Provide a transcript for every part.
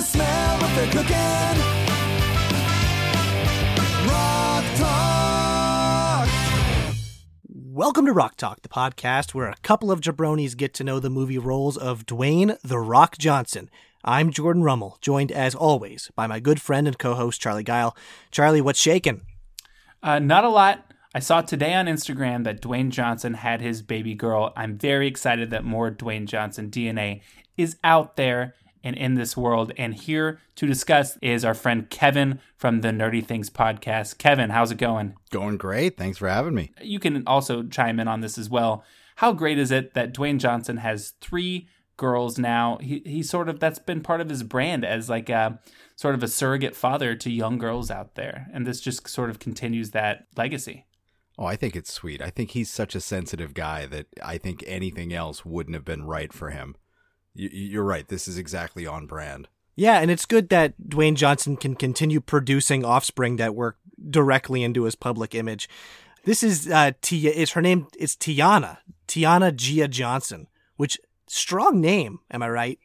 the smell what they're cooking. Rock Talk. Welcome to Rock Talk, the podcast where a couple of jabronis get to know the movie roles of Dwayne The Rock Johnson. I'm Jordan Rummel, joined as always by my good friend and co-host Charlie Guile. Charlie, what's shaking? Uh, not a lot. I saw today on Instagram that Dwayne Johnson had his baby girl. I'm very excited that more Dwayne Johnson DNA is out there and in this world. And here to discuss is our friend Kevin from the Nerdy Things podcast. Kevin, how's it going? Going great. Thanks for having me. You can also chime in on this as well. How great is it that Dwayne Johnson has three girls now? He, he sort of, that's been part of his brand as like a sort of a surrogate father to young girls out there. And this just sort of continues that legacy. Oh, I think it's sweet. I think he's such a sensitive guy that I think anything else wouldn't have been right for him. You, you're right. This is exactly on brand. Yeah, and it's good that Dwayne Johnson can continue producing offspring that work directly into his public image. This is uh Tia is her name is Tiana. Tiana Gia Johnson, which strong name, am I right?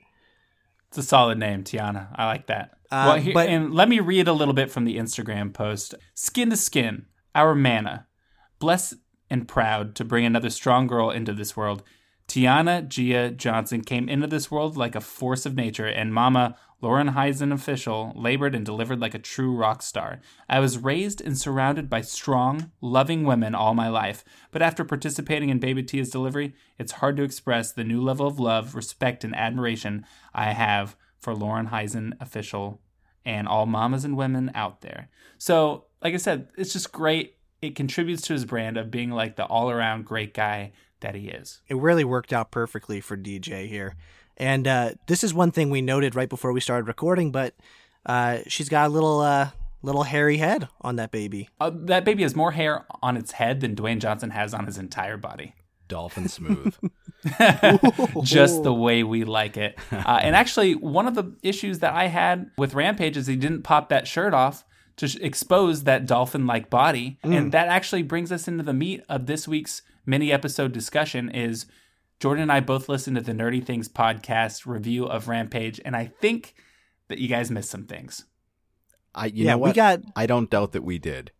It's a solid name, Tiana. I like that. Uh, well, here, but- and let me read a little bit from the Instagram post. Skin to skin, our mana. Blessed and proud to bring another strong girl into this world. Tiana Gia Johnson came into this world like a force of nature, and Mama Lauren Hashian official labored and delivered like a true rock star. I was raised and surrounded by strong, loving women all my life, but after participating in Baby Tia's delivery, it's hard to express the new level of love, respect, and admiration I have for Lauren Hashian official and all mamas and women out there. So, like I said, it's just great. It contributes to his brand of being like the all around great guy that he is. It really worked out perfectly for DJ here. And uh, this is one thing we noted right before we started recording, but uh, she's got a little uh, little hairy head on that baby. Uh, that baby has more hair on its head than Dwayne Johnson has on his entire body. Dolphin smooth. just the way we like it. Uh, and actually, one of the issues that I had with Rampage is he didn't pop that shirt off to sh- expose that dolphin like body. And that actually brings us into the meat of this week's mini episode discussion is Jordan and I both listened to the Nerdy Things podcast review of Rampage, and I think that you guys missed some things. I, you Yeah, know we got- I don't doubt that we did.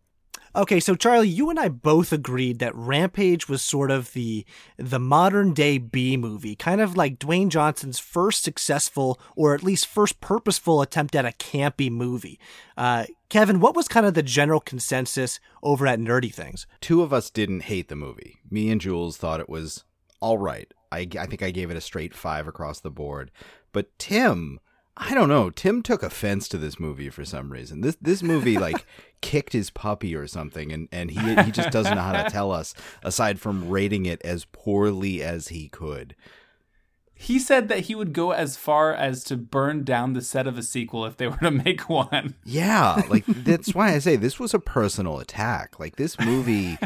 Okay, so Charlie, you and I both agreed that Rampage was sort of the the modern day B movie, kind of like Dwayne Johnson's first successful or at least first purposeful attempt at a campy movie. Uh, Kevin, what was kind of the general consensus over at Nerdy Things? Two of us didn't hate the movie. Me and Jules thought it was all right. I, I think I gave it a straight five across the board. But Tim, I don't know. Tim took offense to this movie for some reason. This this movie like kicked his puppy or something, and and he he just doesn't know how to tell us aside from rating it as poorly as he could. He said that he would go as far as to burn down the set of a sequel if they were to make one. Yeah, like that's why I say this was a personal attack. Like this movie,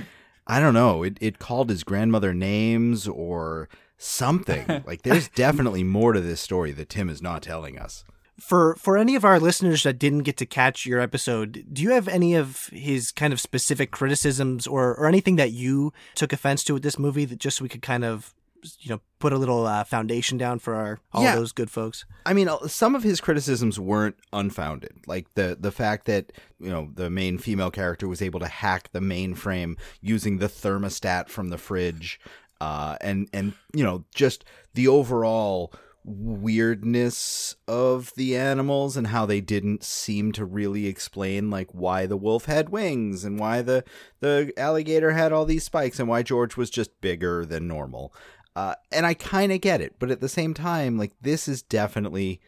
I don't know, it it called his grandmother names or something. Like there's definitely more to this story that Tim is not telling us. For for any of our listeners that didn't get to catch your episode, do you have any of his kind of specific criticisms or or anything that you took offense to with this movie that just so we could kind of you know put a little uh, foundation down for our all Yeah. those good folks? I mean, uh, some of his criticisms weren't unfounded, like the the fact that you know the main female character was able to hack the mainframe using the thermostat from the fridge, uh, and and you know just the overall weirdness of the animals and how they didn't seem to really explain like why the wolf had wings and why the the alligator had all these spikes and why George was just bigger than normal. Uh, and I kind of get it, but at the same time, like this is definitely,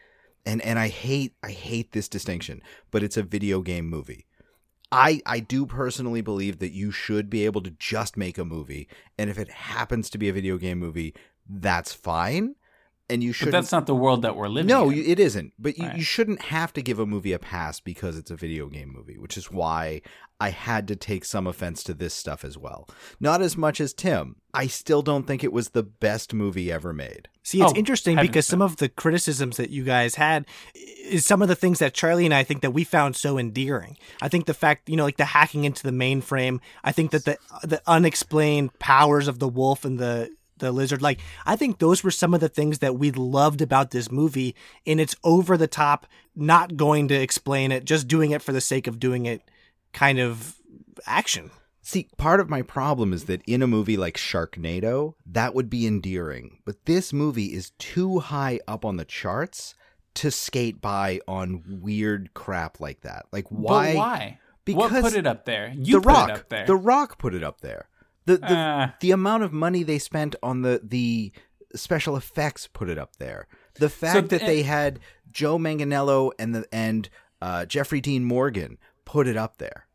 and and I hate I hate this distinction, but it's a video game movie. I I do personally believe that you should be able to just make a movie, and if it happens to be a video game movie, that's fine. And you should that's not the world that we're living no, in. you- it isn't. But you, Right. you shouldn't have to give a movie a pass because it's a video game movie, which is why I had to take some offense to this stuff as well. Not as much as Tim. I still don't think it was the best movie ever made. See, it's Oh, interesting because some of the criticisms that you guys had is some of the things that Charlie and I think that we found so endearing. I think the fact, you know, like the hacking into the mainframe. I think that the the unexplained powers of the wolf and the the lizard, like I think those were some of the things that we loved about this movie in its over the top not going to explain it, just doing it for the sake of doing it kind of action. See, part of my problem is that in a movie like Sharknado, that would be endearing. But this movie is too high up on the charts to skate by on weird crap like that. Like why? But why? Because what put it up there? You the put Rock. it up there. The Rock put it up there. The the, Ah. the amount of money they spent on the the special effects put it up there. The fact that th- they had Joe Manganiello and the and uh, Jeffrey Dean Morgan put it up there.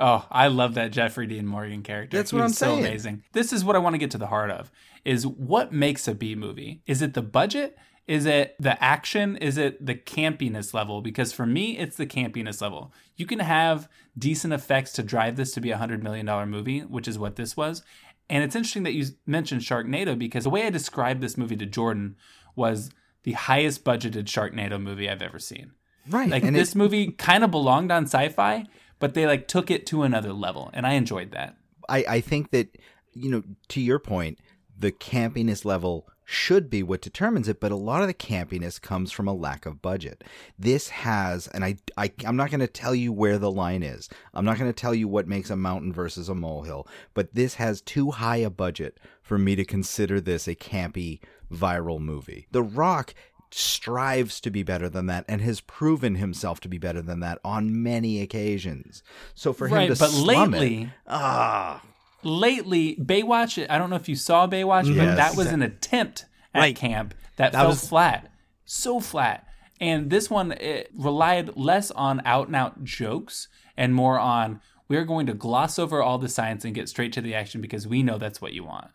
Oh, I love that Jeffrey Dean Morgan character. That's He what I'm so saying. amazing. This is what I want to get to the heart of: is what makes a B movie? Is it the budget? Is it the action? Is it the campiness level? Because for me, it's the campiness level. You can have decent effects to drive this to be a hundred million dollar movie, which is what this was. And it's interesting that you mentioned Sharknado because the way I described this movie to Jordan was the highest budgeted Sharknado movie I've ever seen. Right. Like and this it, movie kind of belonged on sci-fi, but they like took it to another level, and I enjoyed that. I, I think that, you know, to your point, the campiness level should be what determines it, but a lot of the campiness comes from a lack of budget. This has, and I, I I'm not going to tell you where the line is. I'm not going to tell you what makes a mountain versus a molehill, but this has too high a budget for me to consider this a campy viral movie. The Rock strives to be better than that and has proven himself to be better than that on many occasions. So for him to but slum lately- it, ah, Lately, Baywatch. I don't know if you saw Baywatch, but that was an attempt at Right. camp that, That fell was- flat, so flat. And this one it relied less on out and out jokes and more on we're going to gloss over all the science and get straight to the action because we know that's what you want.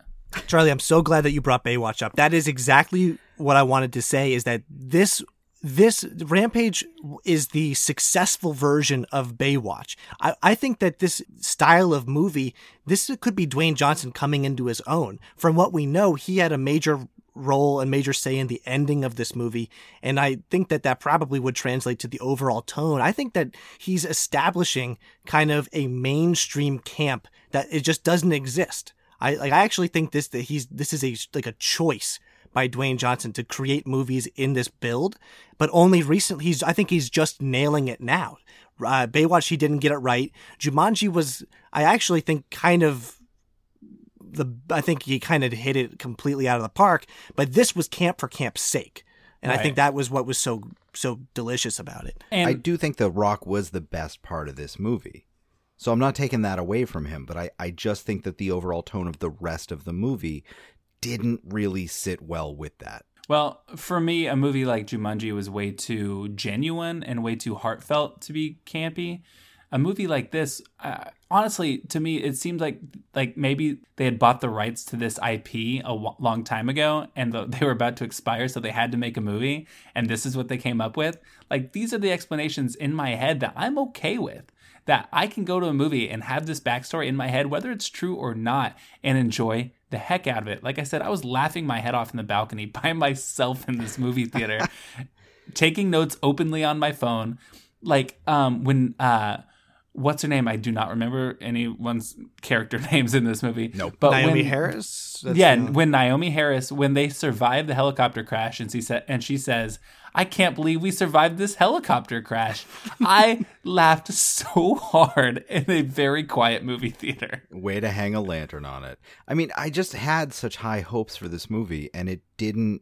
Charlie, I'm so glad that you brought Baywatch up. That is exactly what I wanted to say is that this this Rampage is the successful version of Baywatch. I, I think that this style of movie, this could be Dwayne Johnson coming into his own. From what we know, he had a major role and major say in the ending of this movie. And I think that that probably would translate to the overall tone. I think that he's establishing kind of a mainstream camp that it just doesn't exist. I like I actually think this that he's this is a like a choice by Dwayne Johnson to create movies in this build, but only recently he's I think he's just nailing it now. Uh, Baywatch he didn't get it right. Jumanji was I actually think kind of the I think he kind of hit it completely out of the park, but this was camp for camp's sake. And I think that was what was so so delicious about it. And I do think The Rock was the best part of this movie. So I'm not taking that away from him, but I, I just think that the overall tone of the rest of the movie didn't really sit well with that. Well, for me, a movie like Jumanji was way too genuine and way too heartfelt to be campy. A movie like this, uh, honestly, to me, it seemed like like maybe they had bought the rights to this IP a w- long time ago, and the, they were about to expire, so they had to make a movie, and this is what they came up with. Like these are the explanations in my head that I'm okay with. That I can go to a movie and have this backstory in my head, whether it's true or not, and enjoy the heck out of it. Like I said, I was laughing my head off in the balcony by myself in this movie theater, taking notes openly on my phone. Like um, when uh, what's her name? I do not remember anyone's character names in this movie. Nope. But Naomie when, Harris. That's, yeah, when Naomie Harris, when they survive the helicopter crash, and she said, and she says, "I can't believe we survived this helicopter crash." I laughed so hard in a very quiet movie theater. Way to hang a lantern on it. I mean, I just had such high hopes for this movie, and it didn't.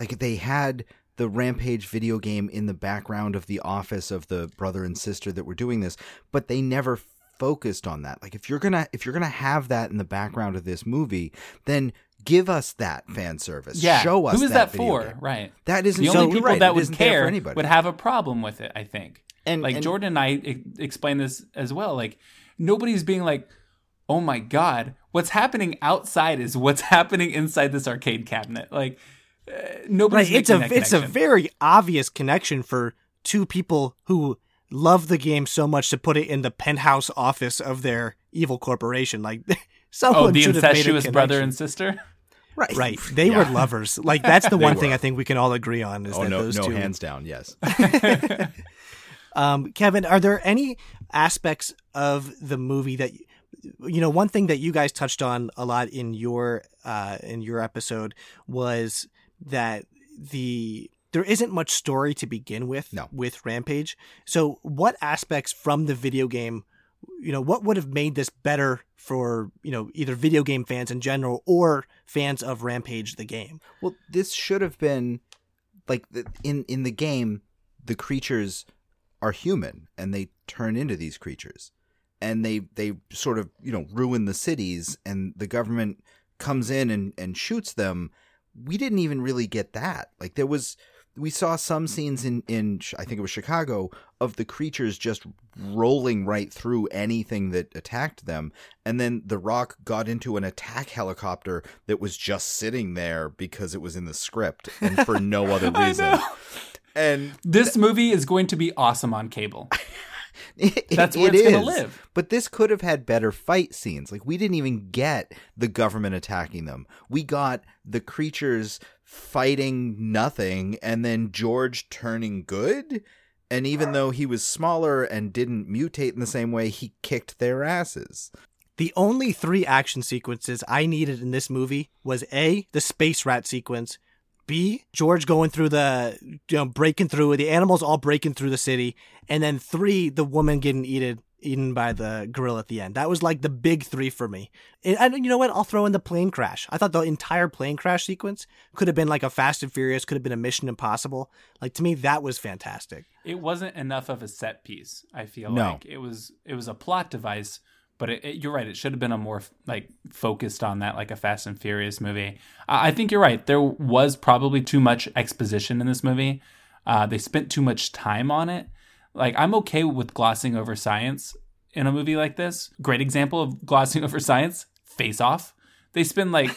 Like, they had the Rampage video game in the background of the office of the brother and sister that were doing this, but they never focused on that. Like, if you're gonna if you're gonna have that in the background of this movie, then give us that fan service. Yeah, show us who is that, video for? game. Right. That isn't the only you're people right, that would care anybody. would have a problem with it. I think. And- like and- Jordan and I e- explained this as well. Like nobody's being like, "Oh my god, what's happening outside is what's happening inside this arcade cabinet." Like uh, nobody's right. It's a that it's a very obvious connection for two people who love the game so much to put it in the penthouse office of their evil corporation. Like someone oh the should have made a incestuous brother and sister. right, Right. They were lovers. Like that's the one thing. I think we can all agree on is Oh that no, those no two. hands down. Yes. Um, Kevin, are there any aspects of the movie that you know? One thing that you guys touched on a lot in your uh, in your episode was that the there isn't much story to begin with No. with Rampage. So, what aspects from the video game, you know, what would have made this better for you know either video game fans in general or fans of Rampage the game? Well, this should have been like in in the game, the creatures are human and they turn into these creatures, and they they sort of you know ruin the cities, and the government comes in and and shoots them. We didn't even really get that. Like there was. We saw some scenes in, in I think it was Chicago of the creatures just rolling right through anything that attacked them, and then The Rock got into an attack helicopter that was just sitting there because it was in the script and for no other reason. And This movie is going to be awesome on cable. it, That's where it it's gonna live. But this could have had better fight scenes. Like we didn't even get the government attacking them. We got the creatures fighting nothing and then George turning good. And even though he was smaller and didn't mutate in the same way, he kicked their asses. The only three action sequences I needed in this movie was A, the space rat sequence, B, George going through the, you know, breaking through, the animals all breaking through the city, and then three, the woman getting eaten, eaten by the gorilla at the end. That was like the big three for me. And, and you know what? I'll throw in the plane crash. I thought the entire plane crash sequence could have been like a Fast and Furious, could have been a Mission Impossible. Like to me, that was fantastic. It wasn't enough of a set piece. I feel No. like it was. It was a plot device, but it, it- you're right. It should have been a more like focused on that, like a Fast and Furious movie. I, I think you're right. There was probably too much exposition in this movie. Uh, they spent too much time on it. Like I'm okay with glossing over science in a movie like this. Great example of glossing over science. Face Off. They spend like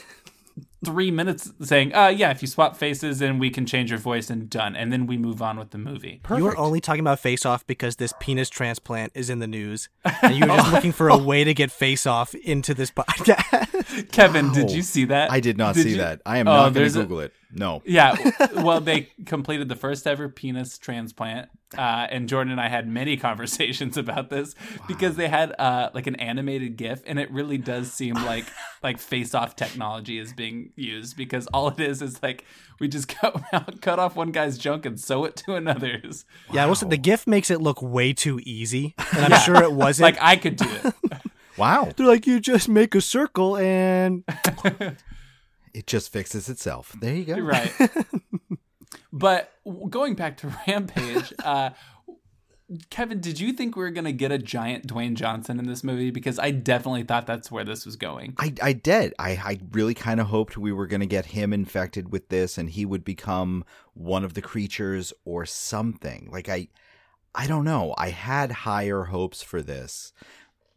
three minutes saying, "Uh, yeah, if you swap faces, and we can change your voice, and done." And then we move on with the movie. You were only talking about Face Off because this penis transplant is in the news, and you were just looking for a way to get Face Off into this podcast. Kevin, did you see that? I did not Did see you- that. I am Oh, not going there's to a- Google it. No. Yeah, well, they completed the first ever penis transplant, uh, and Jordan and I had many conversations about this because they had uh, like an animated GIF, and it really does seem like like face-off technology is being used because all it is is like we just cut cut off one guy's junk and sew it to another's. Yeah, listen, the GIF makes it look way too easy, and I'm sure it wasn't. Like I could do it. Wow. They're like, you just make a circle and It just fixes itself. There you go. right. but going back to Rampage, uh, Kevin, did you think we were going to get a giant Dwayne Johnson in this movie? Because I definitely thought that's where this was going. I, I did. I, I really kind of hoped we were going to get him infected with this and he would become one of the creatures or something. Like I I don't know. I had higher hopes for this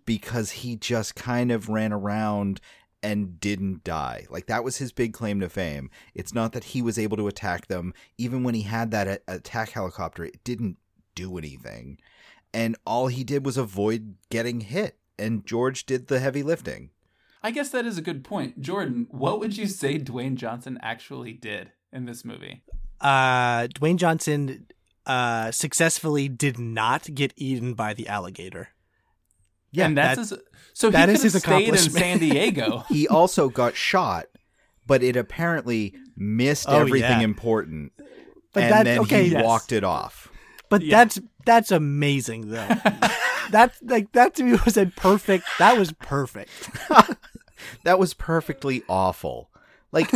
because he just kind of ran around and didn't die. Like that was his big claim to fame. It's not that he was able to attack them even when he had that a- attack helicopter. It didn't do anything. And all he did was avoid getting hit and George did the heavy lifting. I guess that is a good point. Jordan, what would you say Dwayne Johnson actually did in this movie? uh, Dwayne Johnson uh, successfully did not get eaten by the alligator. Yeah, and that's that- his, so that he is could have his stayed in. San Diego. he also got shot, but it apparently missed Oh, everything yeah. important. But and that- then okay, he yes. walked it off. But Yeah. that's that's amazing though. that's like that to me was a perfect. That was perfect. That was perfectly awful. Like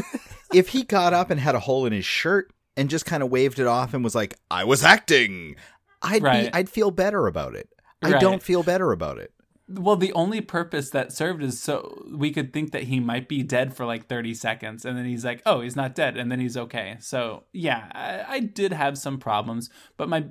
if he got up and had a hole in his shirt and just kind of waved it off and was like, "I was acting," I'd Right. be, I'd feel better about it. I Right. don't feel better about it. Well, the only purpose that served is so we could think that he might be dead for like 30 seconds, and then he's like, oh, he's not dead, and then he's okay. So, yeah, I, I did have some problems, but my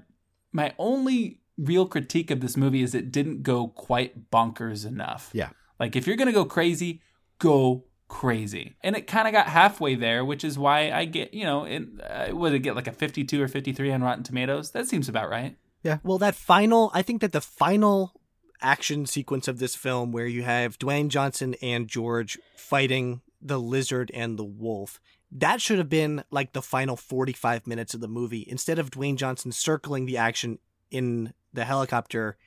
my only real critique of this movie is it didn't go quite bonkers enough. Yeah. Like, if you're going to go crazy, go crazy. And it kind of got halfway there, which is why I get, you know, it, uh, would it get like a 52 or 53 on Rotten Tomatoes? That seems about right. Yeah. Well, that final, I think that the final action sequence of this film, where you have Dwayne Johnson and George fighting the lizard and the wolf, that should have been like the final 45 minutes of the movie. Instead of Dwayne Johnson circling the action in the helicopter,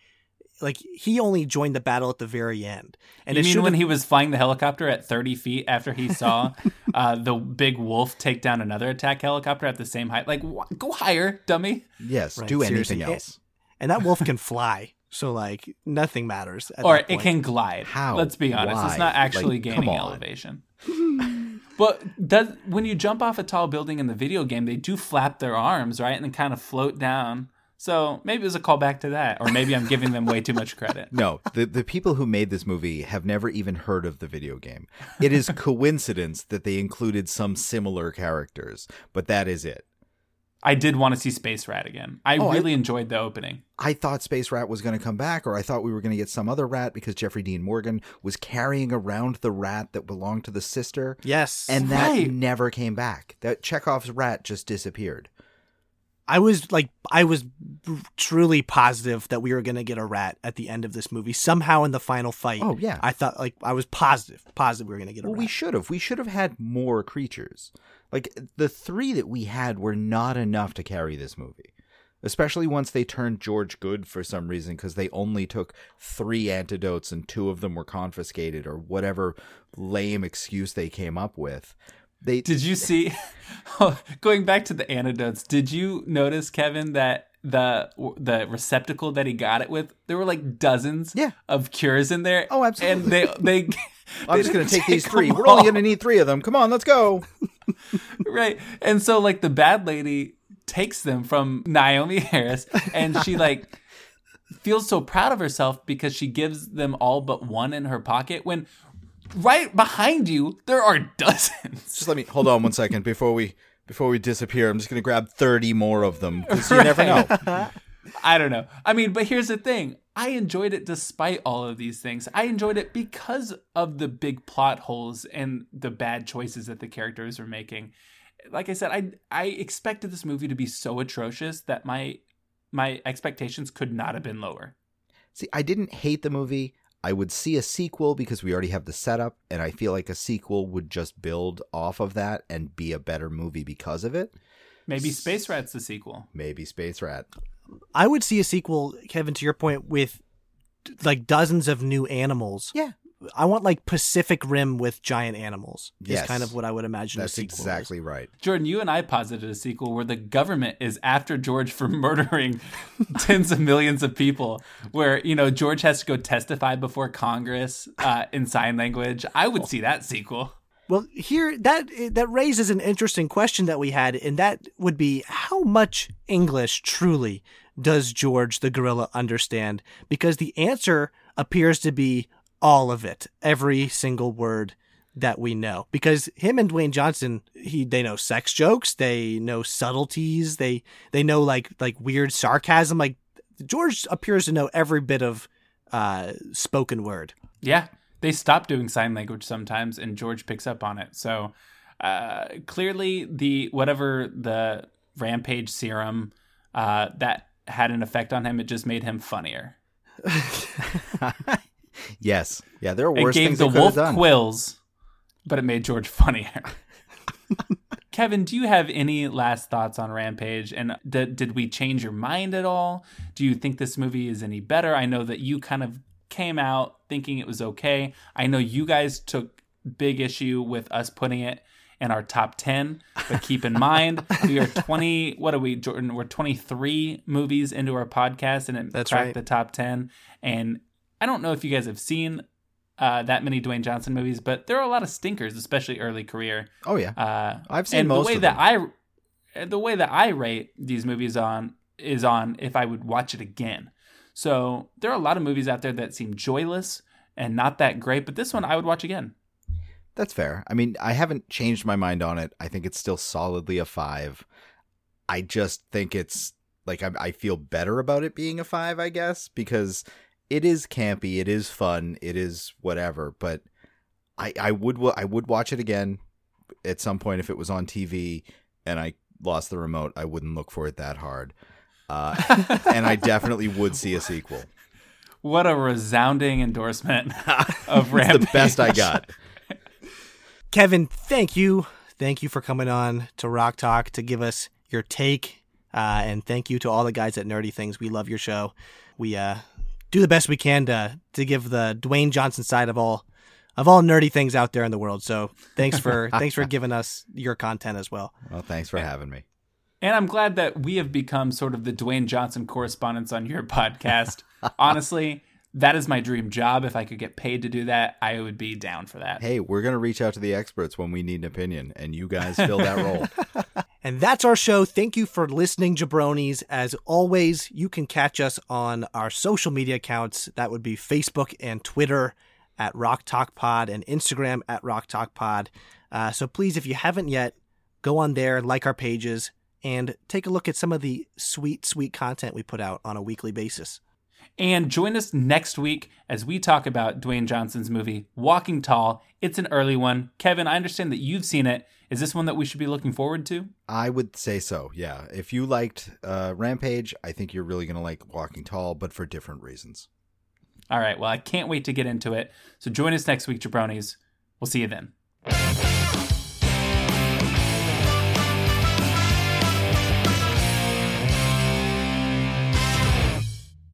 like he only joined the battle at the very end. And you it mean should when have- he was flying the helicopter at 30 feet after he saw uh, the big wolf take down another attack helicopter at the same height? Like, wh- go higher, dummy. Yes, Right, do seriously. anything else. and that wolf can fly, so like nothing matters. At Or that it can glide. How? Let's be honest. Why? It's not actually Like, gaining elevation. but does when you jump off a tall building in the video game, they do flap their arms, right? And then kind of float down. So maybe it was a callback to that. Or maybe I'm giving them way too much credit. No, the the people who made this movie have never even heard of the video game. It is coincidence that they included some similar characters, but that is it. I did want to see Space Rat again. I Oh, I- really enjoyed the opening. I thought Space Rat was going to come back, or I thought we were going to get some other rat because Jeffrey Dean Morgan was carrying around the rat that belonged to the sister, Yes, and that Right. never came back. That Chekhov's rat just disappeared. I was like, I was truly positive that we were going to get a rat at the end of this movie somehow in the final fight. Oh, yeah. I thought like I was positive, positive we were going to get a Well, rat. we should have. We should have had more creatures. Like the three that we had were not enough to carry this movie. Especially once they turned George good for some reason because they only took three antidotes and two of them were confiscated or whatever lame excuse they came up with. They Did you see? going back to the antidotes, did you notice, Kevin, that the the receptacle that he got it with, there were like dozens Yeah. of cures in there. Oh, absolutely. And they they. I'm just gonna take these three. We're all. only going to need three of them. Come on, let's go. right. And so like the bad lady takes them from Naomie Harris, and she like feels so proud of herself because she gives them all but one in her pocket when. Right behind you, there are dozens. Just let me hold on one second before we before we disappear. I'm just going to grab 30 more of them because you never know. I don't know. I mean, but here's the thing. I enjoyed it despite all of these things. I enjoyed it because of the big plot holes and the bad choices that the characters are making. Like I said, I I expected this movie to be so atrocious that my my expectations could not have been lower. See, I didn't hate the movie. I would see a sequel because we already have the setup, and I feel like a sequel would just build off of that and be a better movie because of it. Maybe Space Rat's the sequel. Maybe Space Rat. I would see a sequel, Kevin, to your point, with like dozens of new animals. Yeah. I want like Pacific Rim with giant animals. Is Yes. kind of what I would imagine. That's a sequel is. exactly right. Jordan, you and I posited a sequel where the government is after George for murdering tens of millions of people. Where you know George has to go testify before Congress uh, in sign language. I would see that sequel. Well, here that that raises an interesting question that we had, and that would be how much English truly does George the gorilla understand? Because the answer appears to be all of it, every single word that we know. Because him and Dwayne Johnson, he they know sex jokes, they know subtleties, they they know like like weird sarcasm. Like George appears to know every bit of uh, spoken word. Yeah, they stop doing sign language sometimes, and George picks up on it. So uh, clearly, the whatever the rampage serum uh, that had an effect on him, it just made him funnier. Yes. Yeah, there are It worse gave things the they could have wolf quills, but it made George funnier. Kevin, do you have any last thoughts on Rampage? And d- did we change your mind at all? Do you think this movie is any better? I know that you kind of came out thinking it was okay. I know you guys took big issue with us putting it in our top 10, but keep in mind, we are 20, what are we, Jordan? We're 23 movies into our podcast and it That's cracked right. the top 10. And I don't know if you guys have seen uh, that many Dwayne Johnson movies, but there are a lot of stinkers, especially early career. Oh yeah. Uh, I've seen and most the way of that them. I the way that I rate these movies on is on if I would watch it again. So there are a lot of movies out there that seem joyless and not that great, but this one I would watch again. That's fair. I mean, I haven't changed my mind on it. I think it's still solidly a five. I just think it's like I, I feel better about it being a five, I guess, because it is campy, it is fun, it is whatever. But I I would I would watch it again at some point if it was on TV and I lost the remote. I wouldn't look for it that hard, uh, and I definitely would see a sequel. What a resounding endorsement of It's Rampage. the best I got. Kevin, thank you. Thank you for coming on to Rock Talk to give us your take. Uh, and thank you to all the guys at Nerdy Things. We love your show. We uh, do the best we can to to give the Dwayne Johnson side of all of all nerdy things out there in the world. So thanks for thanks for giving us your content as well. Well, thanks for having me. And I'm glad that we have become sort of the Dwayne Johnson correspondents on your podcast. Honestly, that is my dream job. If I could get paid to do that, I would be down for that. Hey, we're gonna reach out to the experts when we need an opinion, and you guys fill that role. And that's our show. Thank you for listening, jabronis. As always, you can catch us on our social media accounts. That would be Facebook and Twitter at Rock Talk Pod and Instagram at Rock Talk Pod. Uh, so please, if you haven't yet, go on there, like our pages, and take a look at some of the sweet, sweet content we put out on a weekly basis. And join us next week as we talk about Dwayne Johnson's movie, Walking Tall. It's an early one. Kevin, I understand that you've seen it. Is this one that we should be looking forward to? I would say so. Yeah. If you liked uh, Rampage, I think you're really gonna like Walking Tall, but for different reasons. All right. Well, I can't wait to get into it. So join us next week, jabronis. We'll see you then.